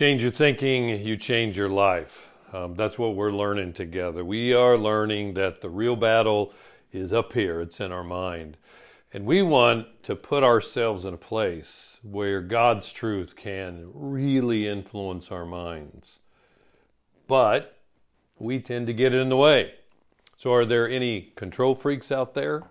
change your thinking, you change your life. Um, that's what we're learning together. We are learning that the real battle is up here, it's in our mind. And we want to put ourselves in a place where God's truth can really influence our minds. But we tend to get in the way. So, are there any control freaks out there?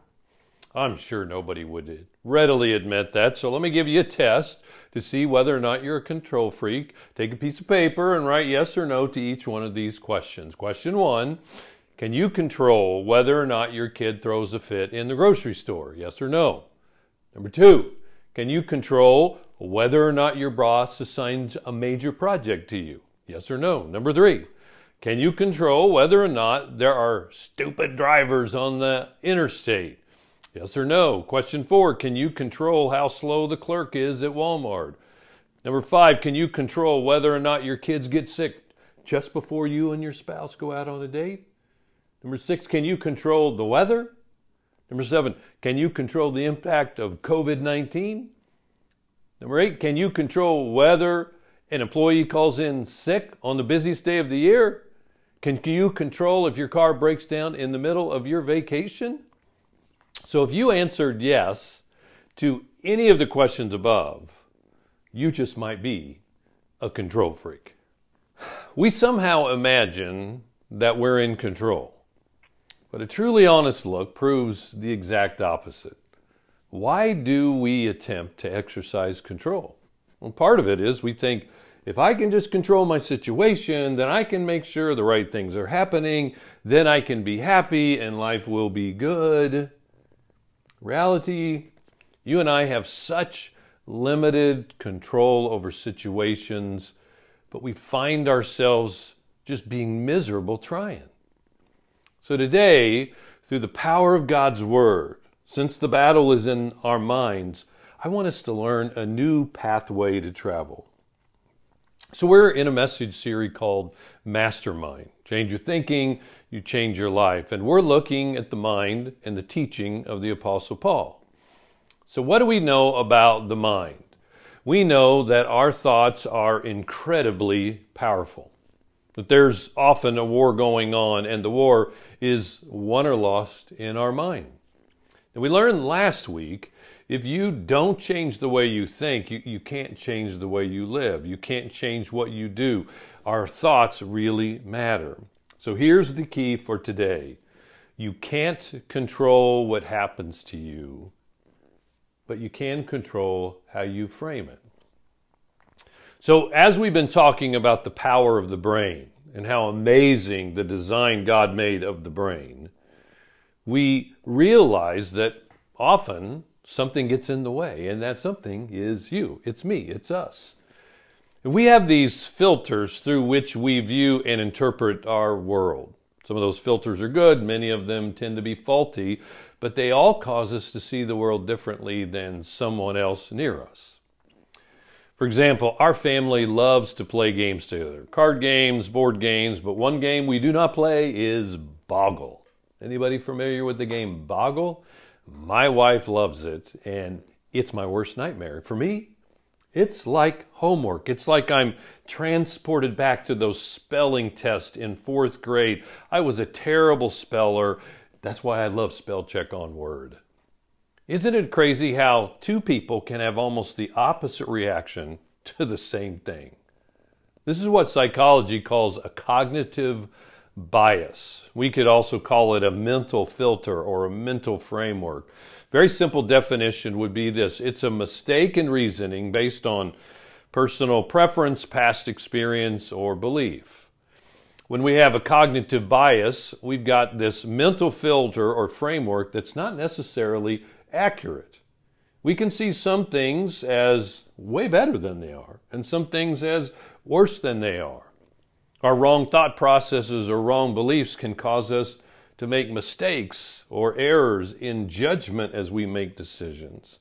I'm sure nobody would readily admit that. So, let me give you a test to see whether or not you're a control freak. Take a piece of paper and write yes or no to each one of these questions. Question one Can you control whether or not your kid throws a fit in the grocery store? Yes or no? Number two, can you control whether or not your boss assigns a major project to you? Yes or no? Number three, can you control whether or not there are stupid drivers on the interstate? Yes or no? Question four Can you control how slow the clerk is at Walmart? Number five, can you control whether or not your kids get sick just before you and your spouse go out on a date? Number six, can you control the weather? Number seven, can you control the impact of COVID 19? Number eight, can you control whether an employee calls in sick on the busiest day of the year? Can you control if your car breaks down in the middle of your vacation? So if you answered yes to any of the questions above, you just might be a control freak. We somehow imagine that we're in control, but a truly honest look proves the exact opposite. Why do we attempt to exercise control? Well, part of it is we think if I can just control my situation, then I can make sure the right things are happening. Then I can be happy and life will be good. Reality, you and I have such limited control over situations, but we find ourselves just being miserable trying. So today, through the power of God's Word, since the battle is in our minds, I want us to learn a new pathway to travel. So, we're in a message series called Mastermind. Change your thinking, you change your life. And we're looking at the mind and the teaching of the Apostle Paul. So, what do we know about the mind? We know that our thoughts are incredibly powerful, that there's often a war going on, and the war is won or lost in our mind. And we learned last week if you don't change the way you think, you, you can't change the way you live. You can't change what you do. Our thoughts really matter. So here's the key for today you can't control what happens to you, but you can control how you frame it. So, as we've been talking about the power of the brain and how amazing the design God made of the brain, we realize that often something gets in the way, and that something is you. It's me. It's us. We have these filters through which we view and interpret our world. Some of those filters are good, many of them tend to be faulty, but they all cause us to see the world differently than someone else near us. For example, our family loves to play games together card games, board games, but one game we do not play is Boggle. Anybody familiar with the game Boggle? My wife loves it, and it's my worst nightmare. For me, it's like homework. It's like I'm transported back to those spelling tests in fourth grade. I was a terrible speller. That's why I love spell check on Word. Isn't it crazy how two people can have almost the opposite reaction to the same thing? This is what psychology calls a cognitive bias. We could also call it a mental filter or a mental framework. Very simple definition would be this it's a mistake in reasoning based on personal preference, past experience, or belief. When we have a cognitive bias, we've got this mental filter or framework that's not necessarily accurate. We can see some things as way better than they are, and some things as worse than they are. Our wrong thought processes or wrong beliefs can cause us to make mistakes or errors in judgment as we make decisions.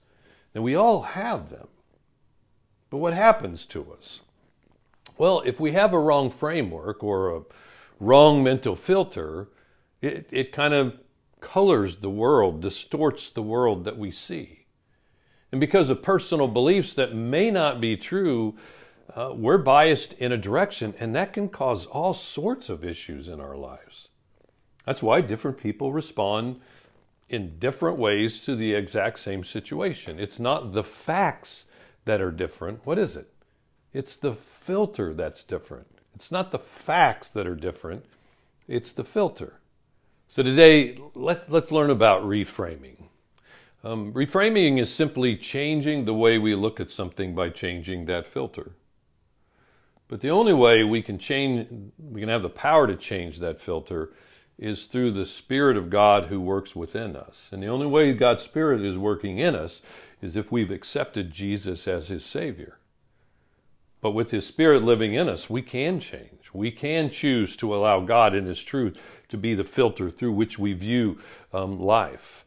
And we all have them. But what happens to us? Well, if we have a wrong framework or a wrong mental filter, it, it kind of colors the world, distorts the world that we see. And because of personal beliefs that may not be true, uh, we're biased in a direction, and that can cause all sorts of issues in our lives. That's why different people respond in different ways to the exact same situation. It's not the facts that are different. What is it? It's the filter that's different. It's not the facts that are different, it's the filter. So today, let, let's learn about reframing. Um, reframing is simply changing the way we look at something by changing that filter. But the only way we can change, we can have the power to change that filter is through the Spirit of God who works within us. And the only way God's Spirit is working in us is if we've accepted Jesus as His Savior. But with His Spirit living in us, we can change. We can choose to allow God in His truth to be the filter through which we view um, life.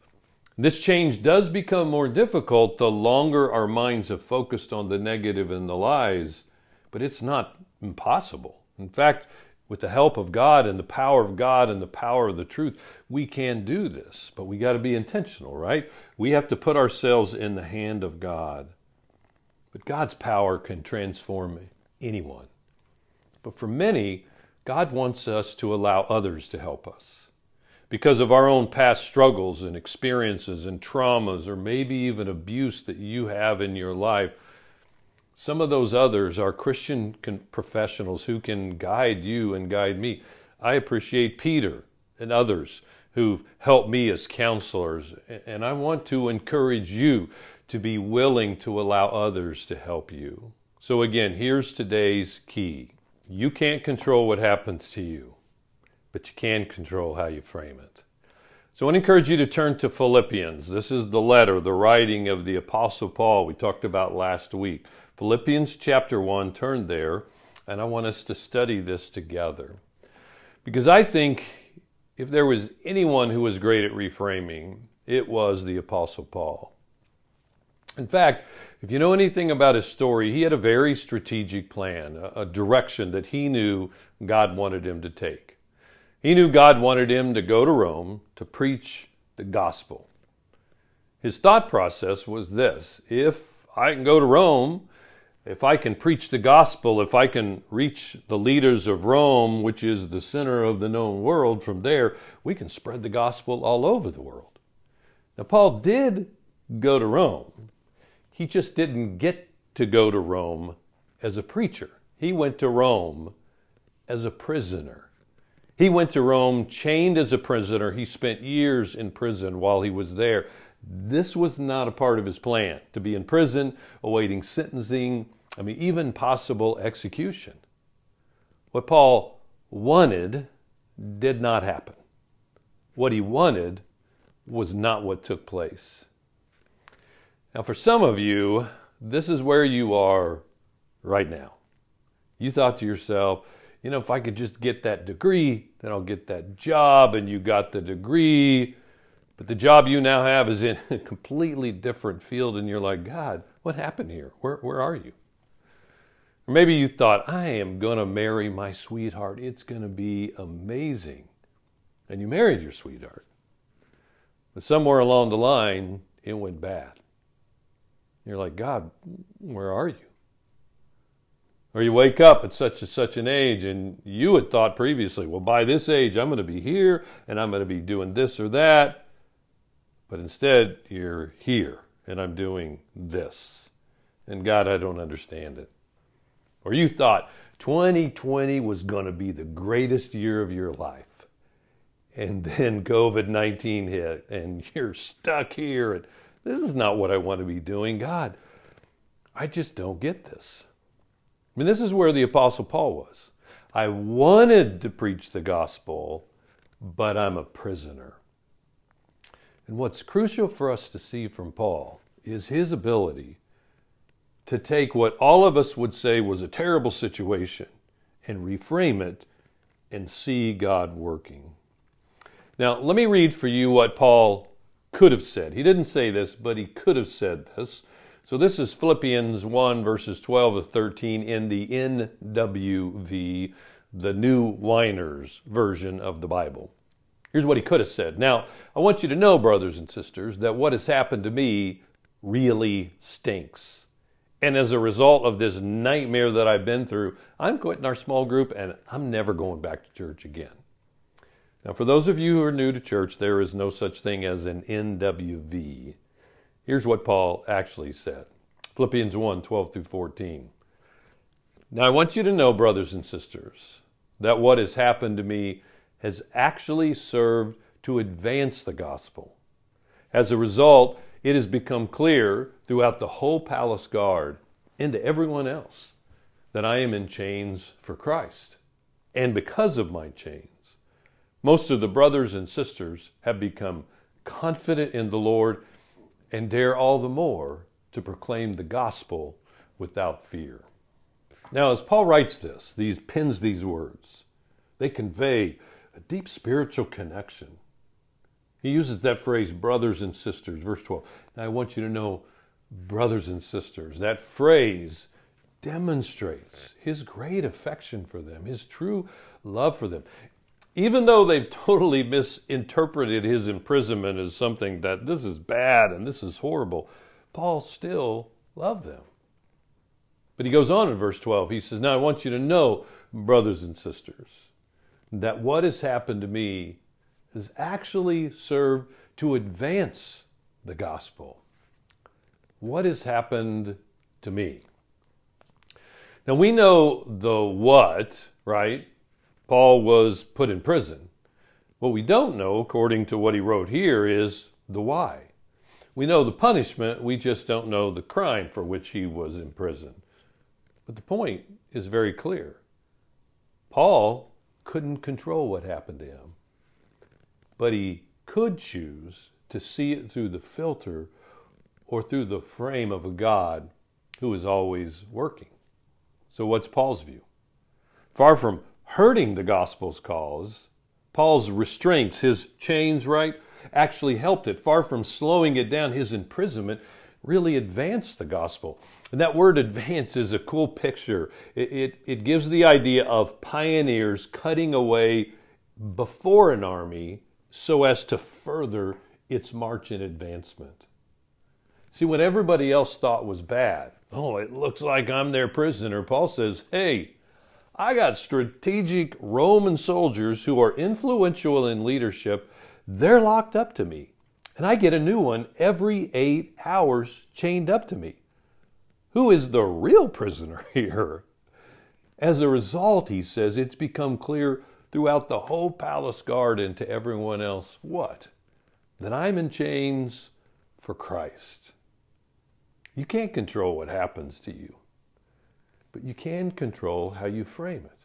This change does become more difficult the longer our minds have focused on the negative and the lies, but it's not impossible. In fact, with the help of God and the power of God and the power of the truth, we can do this. But we got to be intentional, right? We have to put ourselves in the hand of God. But God's power can transform anyone. But for many, God wants us to allow others to help us. Because of our own past struggles and experiences and traumas, or maybe even abuse that you have in your life, some of those others are Christian professionals who can guide you and guide me. I appreciate Peter and others who've helped me as counselors, and I want to encourage you to be willing to allow others to help you. So, again, here's today's key you can't control what happens to you, but you can control how you frame it. So I want to encourage you to turn to Philippians. This is the letter, the writing of the Apostle Paul we talked about last week. Philippians chapter 1, turn there, and I want us to study this together. Because I think if there was anyone who was great at reframing, it was the Apostle Paul. In fact, if you know anything about his story, he had a very strategic plan, a, direction that he knew God wanted him to take. He knew God wanted him to go to Rome to preach the gospel. His thought process was this if I can go to Rome, if I can preach the gospel, if I can reach the leaders of Rome, which is the center of the known world, from there, we can spread the gospel all over the world. Now, Paul did go to Rome. He just didn't get to go to Rome as a preacher. He went to Rome as a prisoner. He went to Rome chained as a prisoner. He spent years in prison while he was there. This was not a part of his plan to be in prison, awaiting sentencing, I mean, even possible execution. What Paul wanted did not happen. What he wanted was not what took place. Now, for some of you, this is where you are right now. You thought to yourself, you know, if I could just get that degree, then I'll get that job, and you got the degree, but the job you now have is in a completely different field, and you're like, God, what happened here? Where, where are you? Or maybe you thought, I am going to marry my sweetheart. It's going to be amazing. And you married your sweetheart. But somewhere along the line, it went bad. You're like, God, where are you? Or you wake up at such and such an age and you had thought previously, well, by this age, I'm going to be here and I'm going to be doing this or that. But instead, you're here and I'm doing this. And God, I don't understand it. Or you thought 2020 was going to be the greatest year of your life. And then COVID 19 hit and you're stuck here. And this is not what I want to be doing. God, I just don't get this. I mean, this is where the Apostle Paul was. I wanted to preach the gospel, but I'm a prisoner. And what's crucial for us to see from Paul is his ability to take what all of us would say was a terrible situation and reframe it and see God working. Now, let me read for you what Paul could have said. He didn't say this, but he could have said this. So this is Philippians 1, verses 12 to 13 in the NWV, the New Whiner's version of the Bible. Here's what he could have said. Now, I want you to know, brothers and sisters, that what has happened to me really stinks. And as a result of this nightmare that I've been through, I'm quitting our small group and I'm never going back to church again. Now, for those of you who are new to church, there is no such thing as an NWV. Here's what Paul actually said Philippians 1 12 through 14. Now, I want you to know, brothers and sisters, that what has happened to me has actually served to advance the gospel. As a result, it has become clear throughout the whole palace guard and to everyone else that I am in chains for Christ. And because of my chains, most of the brothers and sisters have become confident in the Lord and dare all the more to proclaim the gospel without fear. Now, as Paul writes this, these pins these words, they convey a deep spiritual connection. He uses that phrase, brothers and sisters, verse 12. Now, I want you to know, brothers and sisters, that phrase demonstrates his great affection for them, his true love for them. Even though they've totally misinterpreted his imprisonment as something that this is bad and this is horrible, Paul still loved them. But he goes on in verse 12. He says, Now I want you to know, brothers and sisters, that what has happened to me has actually served to advance the gospel. What has happened to me? Now we know the what, right? Paul was put in prison. What we don't know, according to what he wrote here, is the why. We know the punishment, we just don't know the crime for which he was in prison. But the point is very clear. Paul couldn't control what happened to him, but he could choose to see it through the filter or through the frame of a God who is always working. So, what's Paul's view? Far from hurting the gospel's cause, Paul's restraints, his chains, right, actually helped it. Far from slowing it down, his imprisonment really advance the gospel. And that word advance is a cool picture. It, it, it, gives the idea of pioneers cutting away before an army so as to further its march in advancement. See, what everybody else thought was bad, oh, it looks like I'm their prisoner, Paul says, hey, I got strategic Roman soldiers who are influential in leadership they're locked up to me. And I get a new one every eight hours chained up to me. Who is the real prisoner here? As a result, he says, it's become clear throughout the whole palace guard and to everyone else what? That I'm in chains for Christ. You can't control what happens to you, but you can control how you frame it.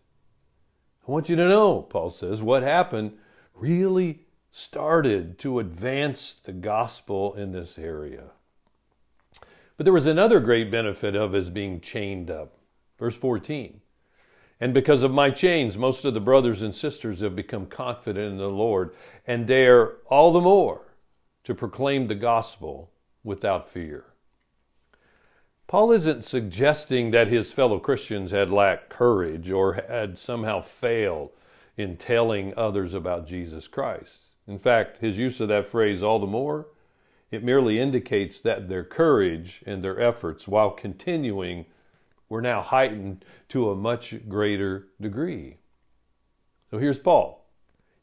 I want you to know, Paul says, what happened really started to advance the gospel in this area. But there was another great benefit of his being chained up. Verse 14. And because of my chains, most of the brothers and sisters have become confident in the Lord and dare all the more to proclaim the gospel without fear. Paul isn't suggesting that his fellow Christians had lacked courage or had somehow failed in telling others about Jesus Christ. In fact, his use of that phrase all the more, it merely indicates that their courage and their efforts while continuing were now heightened to a much greater degree. So here's Paul.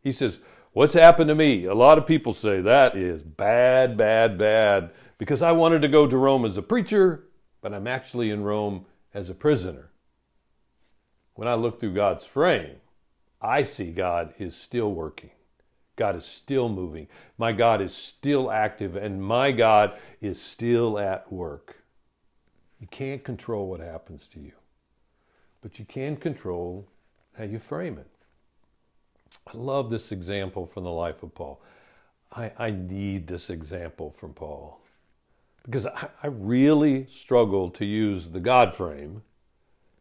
He says, What's happened to me? A lot of people say that is bad, bad, bad, because I wanted to go to Rome as a preacher, but I'm actually in Rome as a prisoner. When I look through God's frame, I see God is still working. God is still moving. My God is still active, and my God is still at work. You can't control what happens to you, but you can control how you frame it. I love this example from the life of Paul. I, I need this example from Paul because I, I really struggle to use the God frame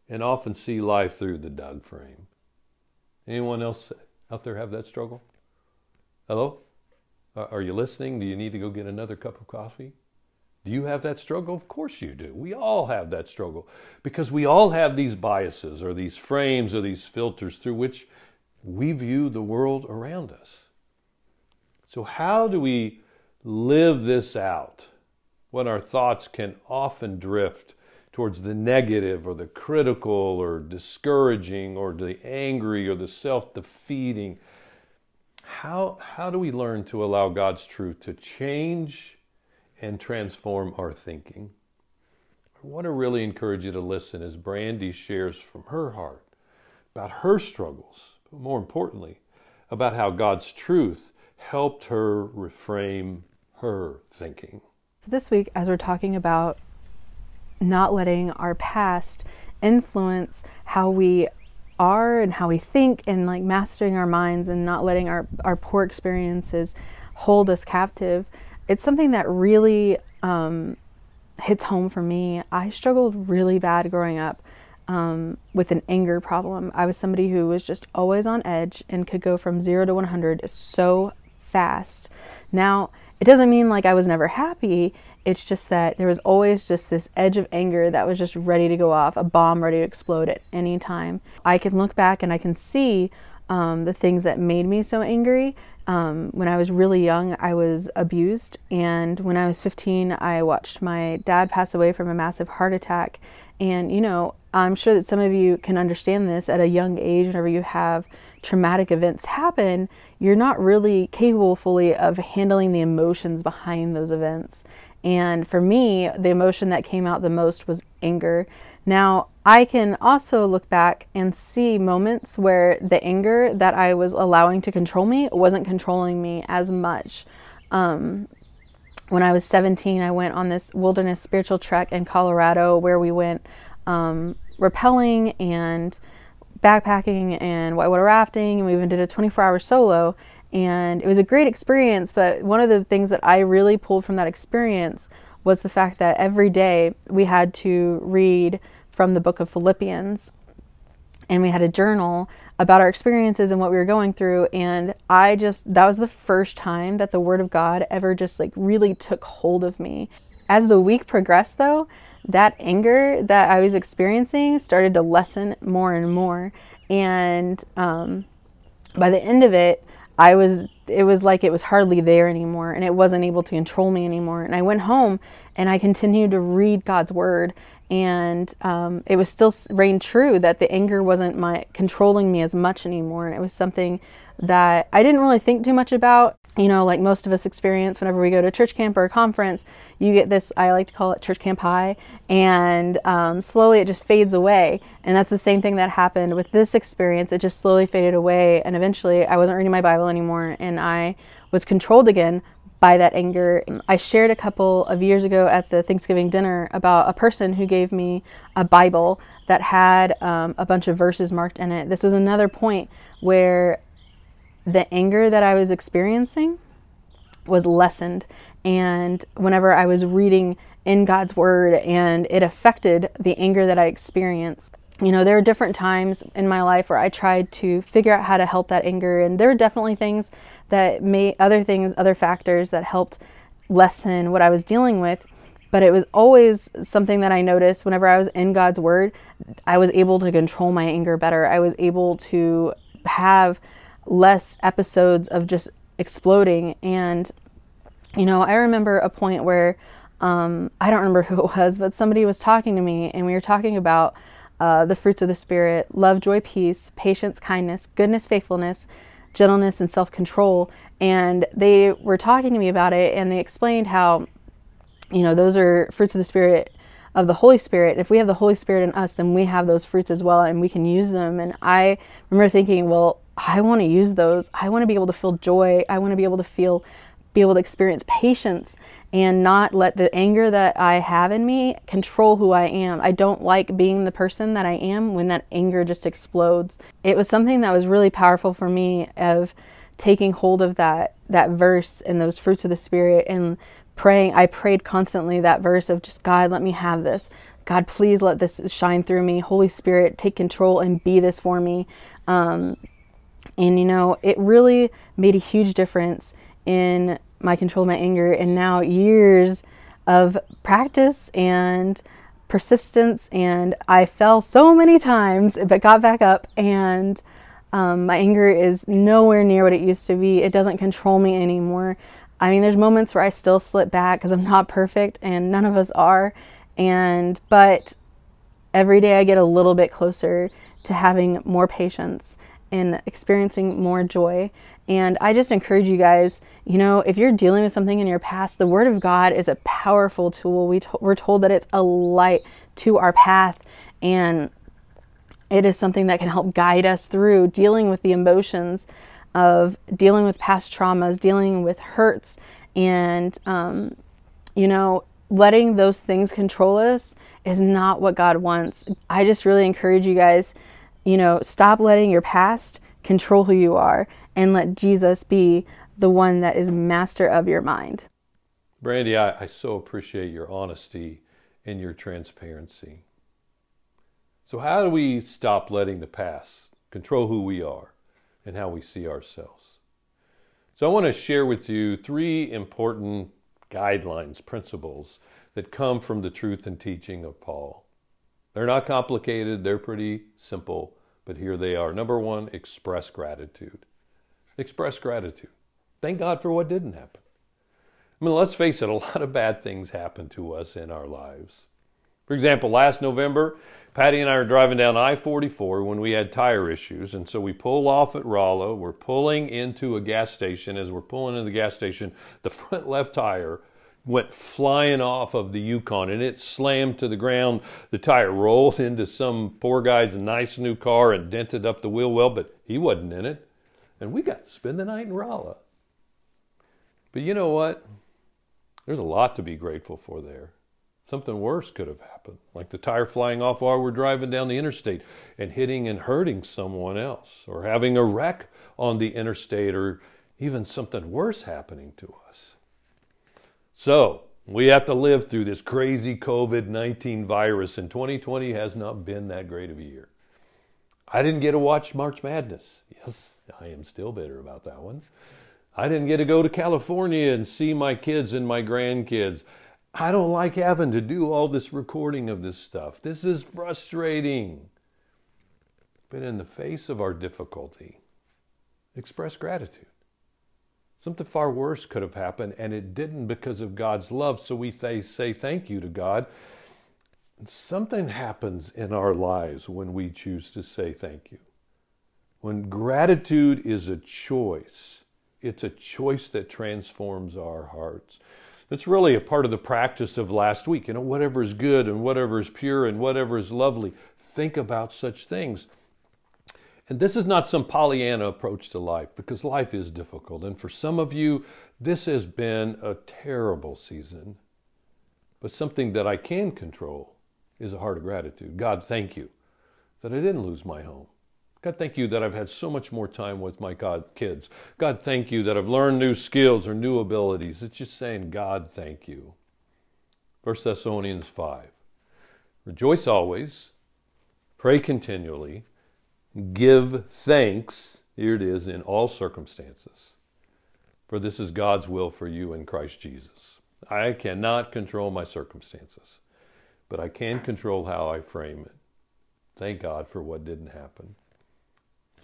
and often see life through the Doug frame. Anyone else out there have that struggle? Hello? Uh, are you listening? Do you need to go get another cup of coffee? Do you have that struggle? Of course you do. We all have that struggle because we all have these biases or these frames or these filters through which we view the world around us. So, how do we live this out when our thoughts can often drift towards the negative or the critical or discouraging or the angry or the self defeating. How, how do we learn to allow God's truth to change and transform our thinking? I want to really encourage you to listen as Brandy shares from her heart about her struggles, but more importantly, about how God's truth helped her reframe her thinking. So this week, as we're talking about not letting our past influence how we are and how we think and like mastering our minds and not letting our, our poor experiences hold us captive it's something that really um, hits home for me. I struggled really bad growing up um, with an anger problem. I was somebody who was just always on edge and could go from 0 to 100 so fast. Now it doesn't mean like i was never happy it's just that there was always just this edge of anger that was just ready to go off, a bomb ready to explode at any time. I can look back and I can see um, the things that made me so angry. Um, when I was really young, I was abused, and when I was 15, I watched my dad pass away from a massive heart attack. And you know, I'm sure that some of you can understand this at a young age, whenever you have traumatic events happen, you're not really capable fully of handling the emotions behind those events. And for me, the emotion that came out the most was anger. Now, I can also look back and see moments where the anger that I was allowing to control me wasn't controlling me as much. Um, when I was 17, I went on this wilderness spiritual trek in Colorado where we went um, rappelling and backpacking and whitewater rafting, and we even did a 24 hour solo and it was a great experience but one of the things that i really pulled from that experience was the fact that every day we had to read from the book of philippians. And we had a journal about our experiences and what we were going through. And i just that was the first time that the word of god ever just like really took hold of me. As the week progressed though that anger that i was experiencing started to lessen more and more. And um, by the end of it I was it was like it was hardly there anymore and it wasn't able to control me anymore. And I went home and I continued to read God's word and um, it was still reigned true that the anger wasn't my controlling me as much anymore. And it was something that I didn't really think too much about you know, like most of us experience whenever we go to church camp or a conference, you get this, I like to call it church camp high, and um, slowly it just fades away. And that's the same thing that happened with this experience. It just slowly faded away, and eventually I wasn't reading my Bible anymore, and I was controlled again by that anger. I shared a couple of years ago at the Thanksgiving dinner about a person who gave me a Bible that had um, a bunch of verses marked in it. This was another point where the anger that I was experiencing was lessened. And whenever I was reading in God's Word and it affected the anger that I experienced, you know, there are different times in my life where I tried to figure out how to help that anger. And there are definitely things that may, other things, other factors that helped lessen what I was dealing with. But it was always something that I noticed whenever I was in God's Word, I was able to control my anger better. I was able to have less episodes of just exploding. And, you know, I remember a point where um, I don't remember who it was, but somebody was talking to me, and we were talking about uh, the fruits of the Spirit love, joy, peace, patience, kindness, goodness, faithfulness, gentleness, and self control. And they were talking to me about it, and they explained how, you know, those are fruits of the Spirit of the Holy Spirit. If we have the Holy Spirit in us, then we have those fruits as well, and we can use them. And I remember thinking, well, I want to use those. I want to be able to feel joy. I want to be able to feel, be able to experience patience and not let the anger that I have in me control who I am. I don't like being the person that I am when that anger just explodes. It was something that was really powerful for me of taking hold of that that verse and those fruits of the spirit and praying. I prayed constantly that verse of just God, let me have this. God, please let this shine through me. Holy Spirit, take control and be this for me. Um, and you know, it really made a huge difference in my control of my anger. And now, years of practice and persistence, and I fell so many times, but got back up. And um, my anger is nowhere near what it used to be. It doesn't control me anymore. I mean, there's moments where I still slip back because I'm not perfect, and none of us are. And but every day I get a little bit closer to having more patience and experiencing more joy. And I just encourage you guys, you know, if you're dealing with something in your past, the Word of God is a powerful tool. We to- we're told that it's a light to our path, and it is something that can help guide us through dealing with the emotions of dealing with past traumas, dealing with hurts, and, um, you know, letting those things control us is not what God wants. I just really encourage you guys, you know, stop letting your past control who you are and let Jesus be the one that is master of your mind. Brandy, I, I so appreciate your honesty and your transparency. So, how do we stop letting the past control who we are and how we see ourselves? So, I want to share with you three important guidelines, principles that come from the truth and teaching of Paul. They're not complicated, they're pretty simple, but here they are. Number one, express gratitude. Express gratitude. Thank God for what didn't happen. I mean, let's face it, a lot of bad things happen to us in our lives. For example, last November, Patty and I were driving down I 44 when we had tire issues. And so we pull off at Rolla. We're pulling into a gas station. As we're pulling into the gas station, the front left tire went flying off of the Yukon and it slammed to the ground. The tire rolled into some poor guy's nice new car and dented up the wheel well, but he wasn't in it. And we got to spend the night in Rolla. But you know what? There's a lot to be grateful for there. Something worse could have happened, like the tire flying off while we're driving down the interstate and hitting and hurting someone else, or having a wreck on the interstate, or even something worse happening to us. So, we have to live through this crazy COVID 19 virus, and 2020 has not been that great of a year. I didn't get to watch March Madness. Yes, I am still bitter about that one. I didn't get to go to California and see my kids and my grandkids. I don't like having to do all this recording of this stuff. This is frustrating. But in the face of our difficulty, express gratitude. Something far worse could have happened, and it didn't because of God's love. So we say, say thank you to God. Something happens in our lives when we choose to say thank you. When gratitude is a choice, it's a choice that transforms our hearts. It's really a part of the practice of last week. You know, whatever is good and whatever is pure and whatever is lovely, think about such things. And this is not some Pollyanna approach to life because life is difficult. And for some of you, this has been a terrible season. But something that I can control is a heart of gratitude. God, thank you that I didn't lose my home. God, thank you that I've had so much more time with my God kids. God, thank you that I've learned new skills or new abilities. It's just saying, God, thank you. 1 Thessalonians 5. Rejoice always, pray continually, give thanks, here it is, in all circumstances. For this is God's will for you in Christ Jesus. I cannot control my circumstances, but I can control how I frame it. Thank God for what didn't happen.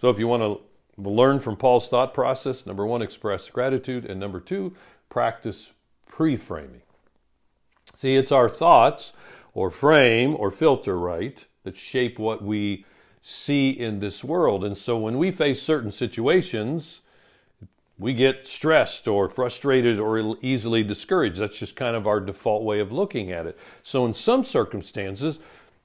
So if you want to learn from Paul's thought process, number one, express gratitude, and number two, practice pre framing. See, it's our thoughts or frame or filter, right, that shape what we see in this world. And so when we face certain situations, we get stressed or frustrated or easily discouraged. That's just kind of our default way of looking at it. So in some circumstances,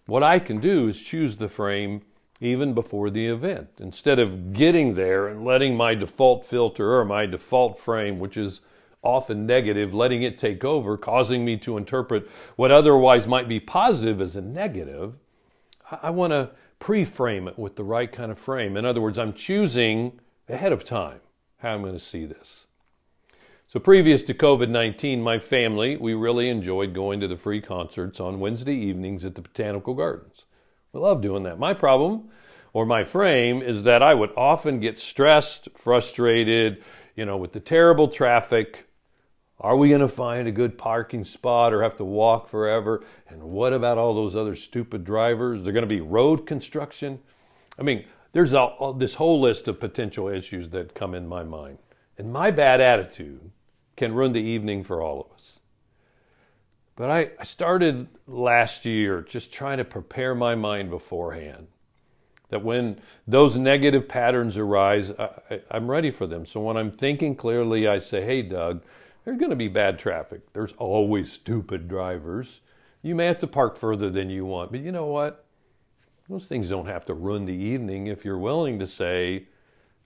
what I can do is choose the frame even before the event. Instead of getting there and letting my default filter or my default frame, which is often negative, letting it take over, causing me to interpret what otherwise might be positive as a negative, I want to pre frame it with the right kind of frame. In other words, I'm choosing ahead of time how I'm going to see this. So, previous to COVID 19, my family, we really enjoyed going to the free concerts on Wednesday evenings at the Botanical Gardens. We love doing that. My problem or my frame is that I would often get stressed, frustrated, you know, with the terrible traffic. Are we going to find a good parking spot or have to walk forever? And what about all those other stupid drivers? They're going to be road construction. I mean, there's a, this whole list of potential issues that come in my mind. And my bad attitude can ruin the evening for all of us. But I, I started last year just trying to prepare my mind beforehand. That when those negative patterns arise, I, am ready for them. So when I'm thinking clearly, I say, hey, Doug, there's going to be bad traffic. There's always stupid drivers. You may have to park further than you want, but you know what? Those things don't have to ruin the evening if you're willing to say,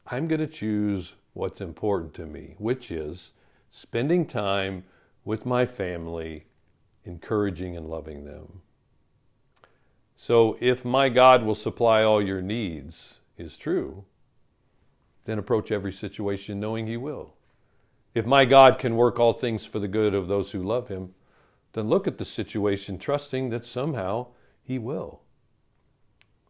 I'm going to choose what's important to me, which is spending time with my family, encouraging and loving them. So if my God will supply all your needs is true, then approach every situation knowing He will. If my God can work all things for the good of those who love Him, then look at the situation trusting that somehow He will.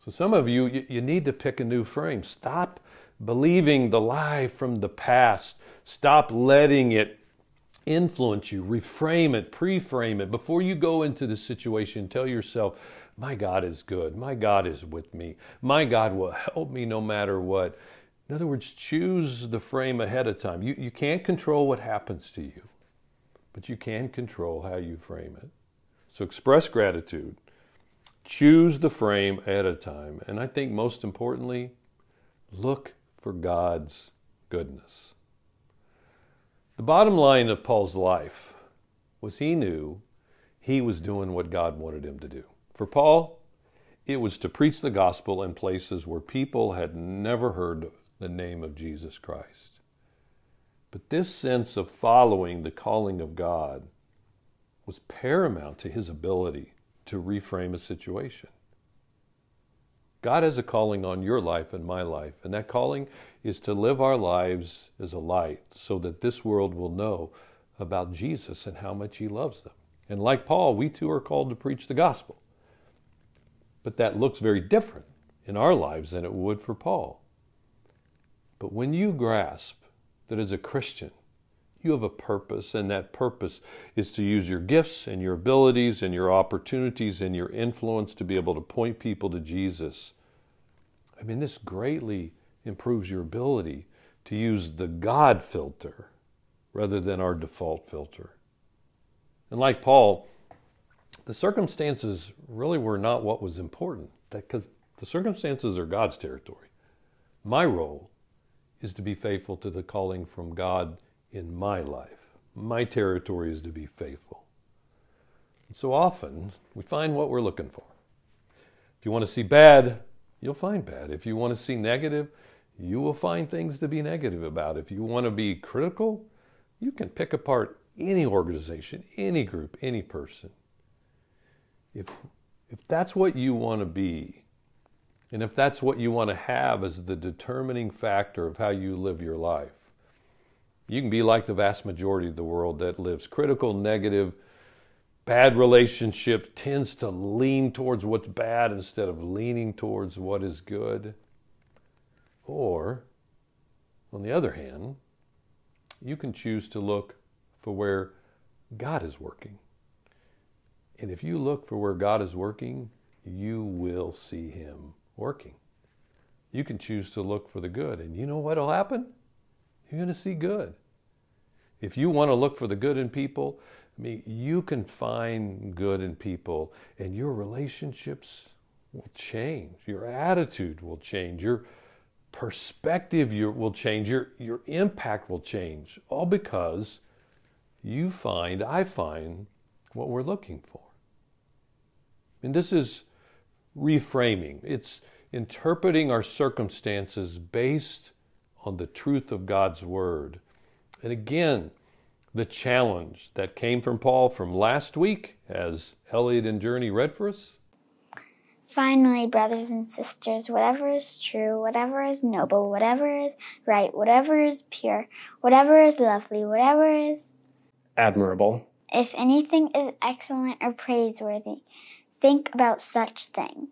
So some of you, you, need to pick a new frame. Stop believing the lie from the past. Stop letting it influence you. Reframe it, pre-frame it. Before you go into the situation, tell yourself, my God is good. My God is with me. My God will help me no matter what. In other words, choose the frame ahead of time. You, you can't control what happens to you, but you can control how you frame it. So express gratitude. Choose the frame ahead of time. And I think most importantly, look for God's goodness. The bottom line of Paul's life was he knew he was doing what God wanted him to do. For Paul, it was to preach the gospel in places where people had never heard the name of Jesus Christ. But this sense of following the calling of God was paramount to his ability to reframe a situation. God has a calling on your life and my life, and that calling is to live our lives as a light so that this world will know about Jesus and how much he loves them. And like Paul, we too are called to preach the gospel. But that looks very different in our lives than it would for Paul. But when you grasp that as a Christian, you have a purpose, and that purpose is to use your gifts and your abilities and your opportunities and your influence to be able to point people to Jesus. I mean, this greatly improves your ability to use the God filter rather than our default filter. And like Paul, the circumstances really were not what was important because the circumstances are God's territory. My role is to be faithful to the calling from God in my life. My territory is to be faithful. So often we find what we're looking for. If you want to see bad, you'll find bad. If you want to see negative, you will find things to be negative about. If you want to be critical, you can pick apart any organization, any group, any person if if that's what you want to be, and if that's what you want to have as the determining factor of how you live your life, you can be like the vast majority of the world that lives. Critical, negative, bad relationship, tends to lean towards what's bad instead of leaning towards what is good. Or, on the other hand, you can choose to look for where God is working. And if you look for where God is working, you will see Him working. You can choose to look for the good. And you know what will happen? You're going to see good. If you want to look for the good in people, I mean, you can find good in people, and your relationships will change. Your attitude will change. Your perspective will change. Your, your impact will change. All because you find, I find, what we're looking for. And this is reframing, it's interpreting our circumstances based on the truth of God's Word. And again, the challenge that came from Paul from last week, as Elliot and Journey read for us. Finally, brothers and sisters, whatever is true, whatever is noble, whatever is right, whatever is pure, whatever is lovely, whatever is admirable, if anything is excellent or praiseworthy, think about such things.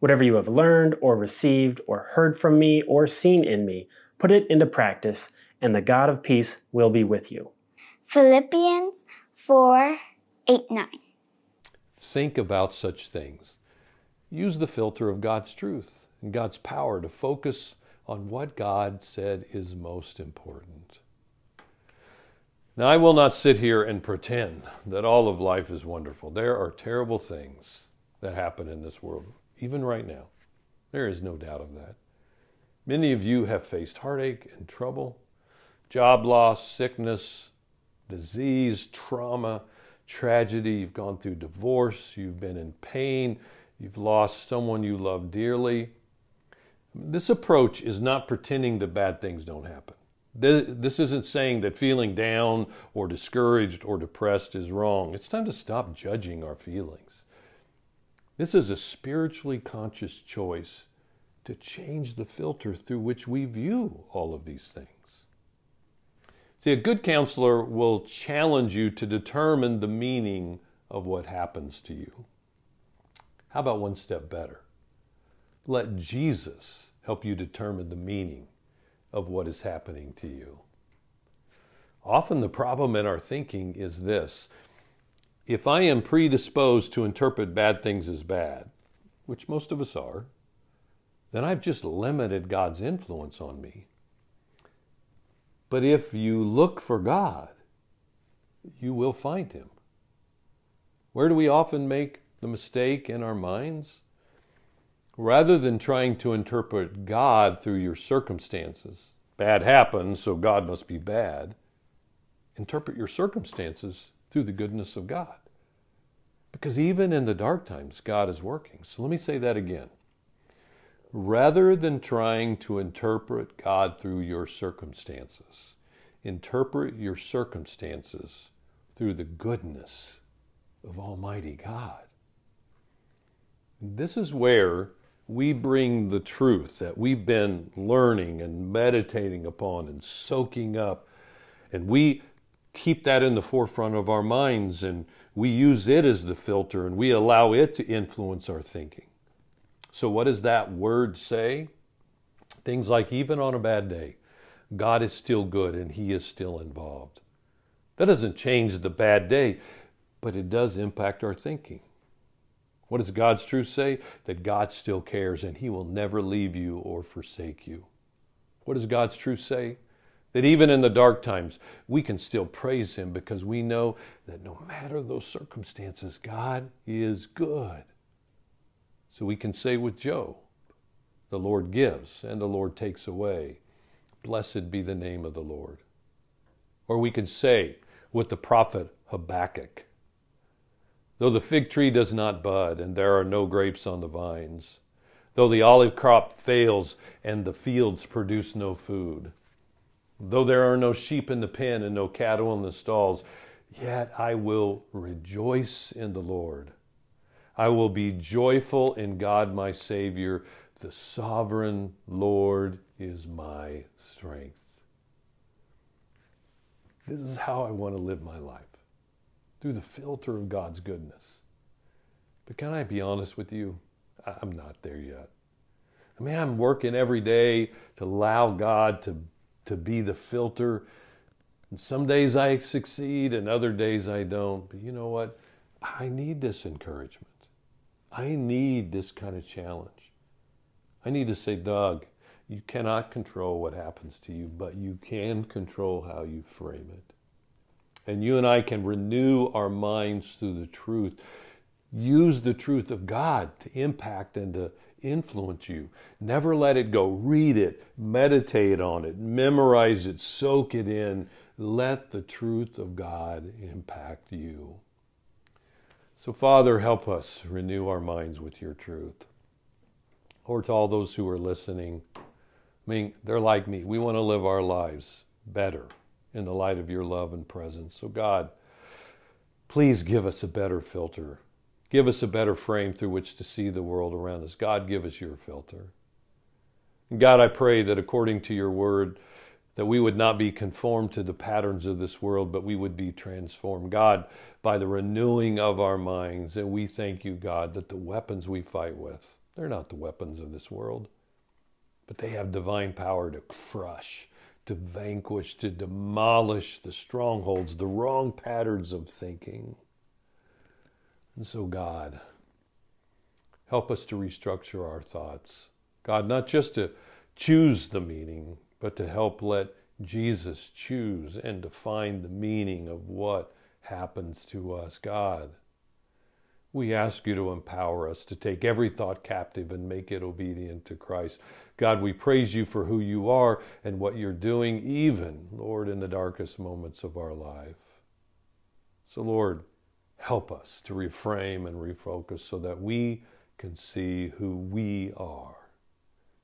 Whatever you have learned or received or heard from me or seen in me, put it into practice, and the God of peace will be with you. Philippians 4 8 9. Think about such things. Use the filter of God's truth and God's power to focus on what God said is most important. Now, I will not sit here and pretend that all of life is wonderful. There are terrible things that happen in this world, even right now. There is no doubt of that. Many of you have faced heartache and trouble, job loss, sickness, disease, trauma, tragedy. You've gone through divorce, you've been in pain, you've lost someone you love dearly. This approach is not pretending that bad things don't happen. This isn't saying that feeling down or discouraged or depressed is wrong. It's time to stop judging our feelings. This is a spiritually conscious choice to change the filter through which we view all of these things. See, a good counselor will challenge you to determine the meaning of what happens to you. How about one step better? Let Jesus help you determine the meaning of what is happening to you. Often the problem in our thinking is this if I am predisposed to interpret bad things as bad, which most of us are, then I've just limited God's influence on me. But if you look for God, you will find Him. Where do we often make the mistake in our minds? Rather than trying to interpret God through your circumstances. Bad happens, so God must be bad. Interpret your circumstances through the goodness of God. Because even in the dark times, God is working. So let me say that again. Rather than trying to interpret God through your circumstances, interpret your circumstances through the goodness of Almighty God. This is where we bring the truth that we've been learning and meditating upon and soaking up, and we keep that in the forefront of our minds and we use it as the filter and we allow it to influence our thinking. So, what does that word say? Things like, even on a bad day, God is still good and He is still involved. That doesn't change the bad day, but it does impact our thinking. What does God's truth say? That God still cares and He will never leave you or forsake you. What does God's truth say? That even in the dark times, we can still praise Him because we know that no matter those circumstances, God is good. So we can say with Job, the Lord gives and the Lord takes away. Blessed be the name of the Lord. Or we can say with the prophet Habakkuk, Though the fig tree does not bud, and there are no grapes on the vines, though the olive crop fails, and the fields produce no food, though there are no sheep in the pen and no cattle in the stalls, yet I will rejoice in the Lord. I will be joyful in God my Savior. The sovereign Lord is my strength. This is how I want to live my life through the filter of God's goodness. But can I be honest with you? I'm not there yet. I mean, I'm working every day to allow God to, to be the filter. And some days I succeed and other days I don't. But you know what? I need this encouragement. I need this kind of challenge. I need to say, Doug, you cannot control what happens to you, but you can control how you frame it. And you and I can renew our minds through the truth. Use the truth of God to impact and to influence you. Never let it go. Read it, meditate on it, memorize it, soak it in. Let the truth of God impact you. So, Father, help us renew our minds with your truth. Or to all those who are listening, I mean, they're like me. We want to live our lives better in the light of your love and presence. So, God, please give us a better filter. Give us a better frame through which to see the world around us. God, give us your filter. And God, I pray that according to your word, that we would not be conformed to the patterns of this world, but we would be transformed. God, by the renewing of our minds. And we thank you, God, that the weapons we fight with, they're not the weapons of this world, but they have divine power to crush to vanquish, to demolish the strongholds, the wrong patterns of thinking. And so, God, help us to restructure our thoughts. God, not just to choose the meaning, but to help let Jesus choose and define the meaning of what happens to us, God. We ask you to empower us to take every thought captive and make it obedient to Christ. God, we praise you for who you are and what you're doing, even, Lord, in the darkest moments of our life. So, Lord, help us to reframe and refocus so that we can see who we are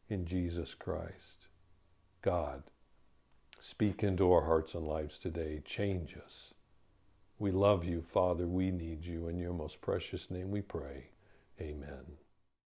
in Jesus Christ. God, speak into our hearts and lives today. Change us. We love you, Father. We need you. In your most precious name we pray. Amen.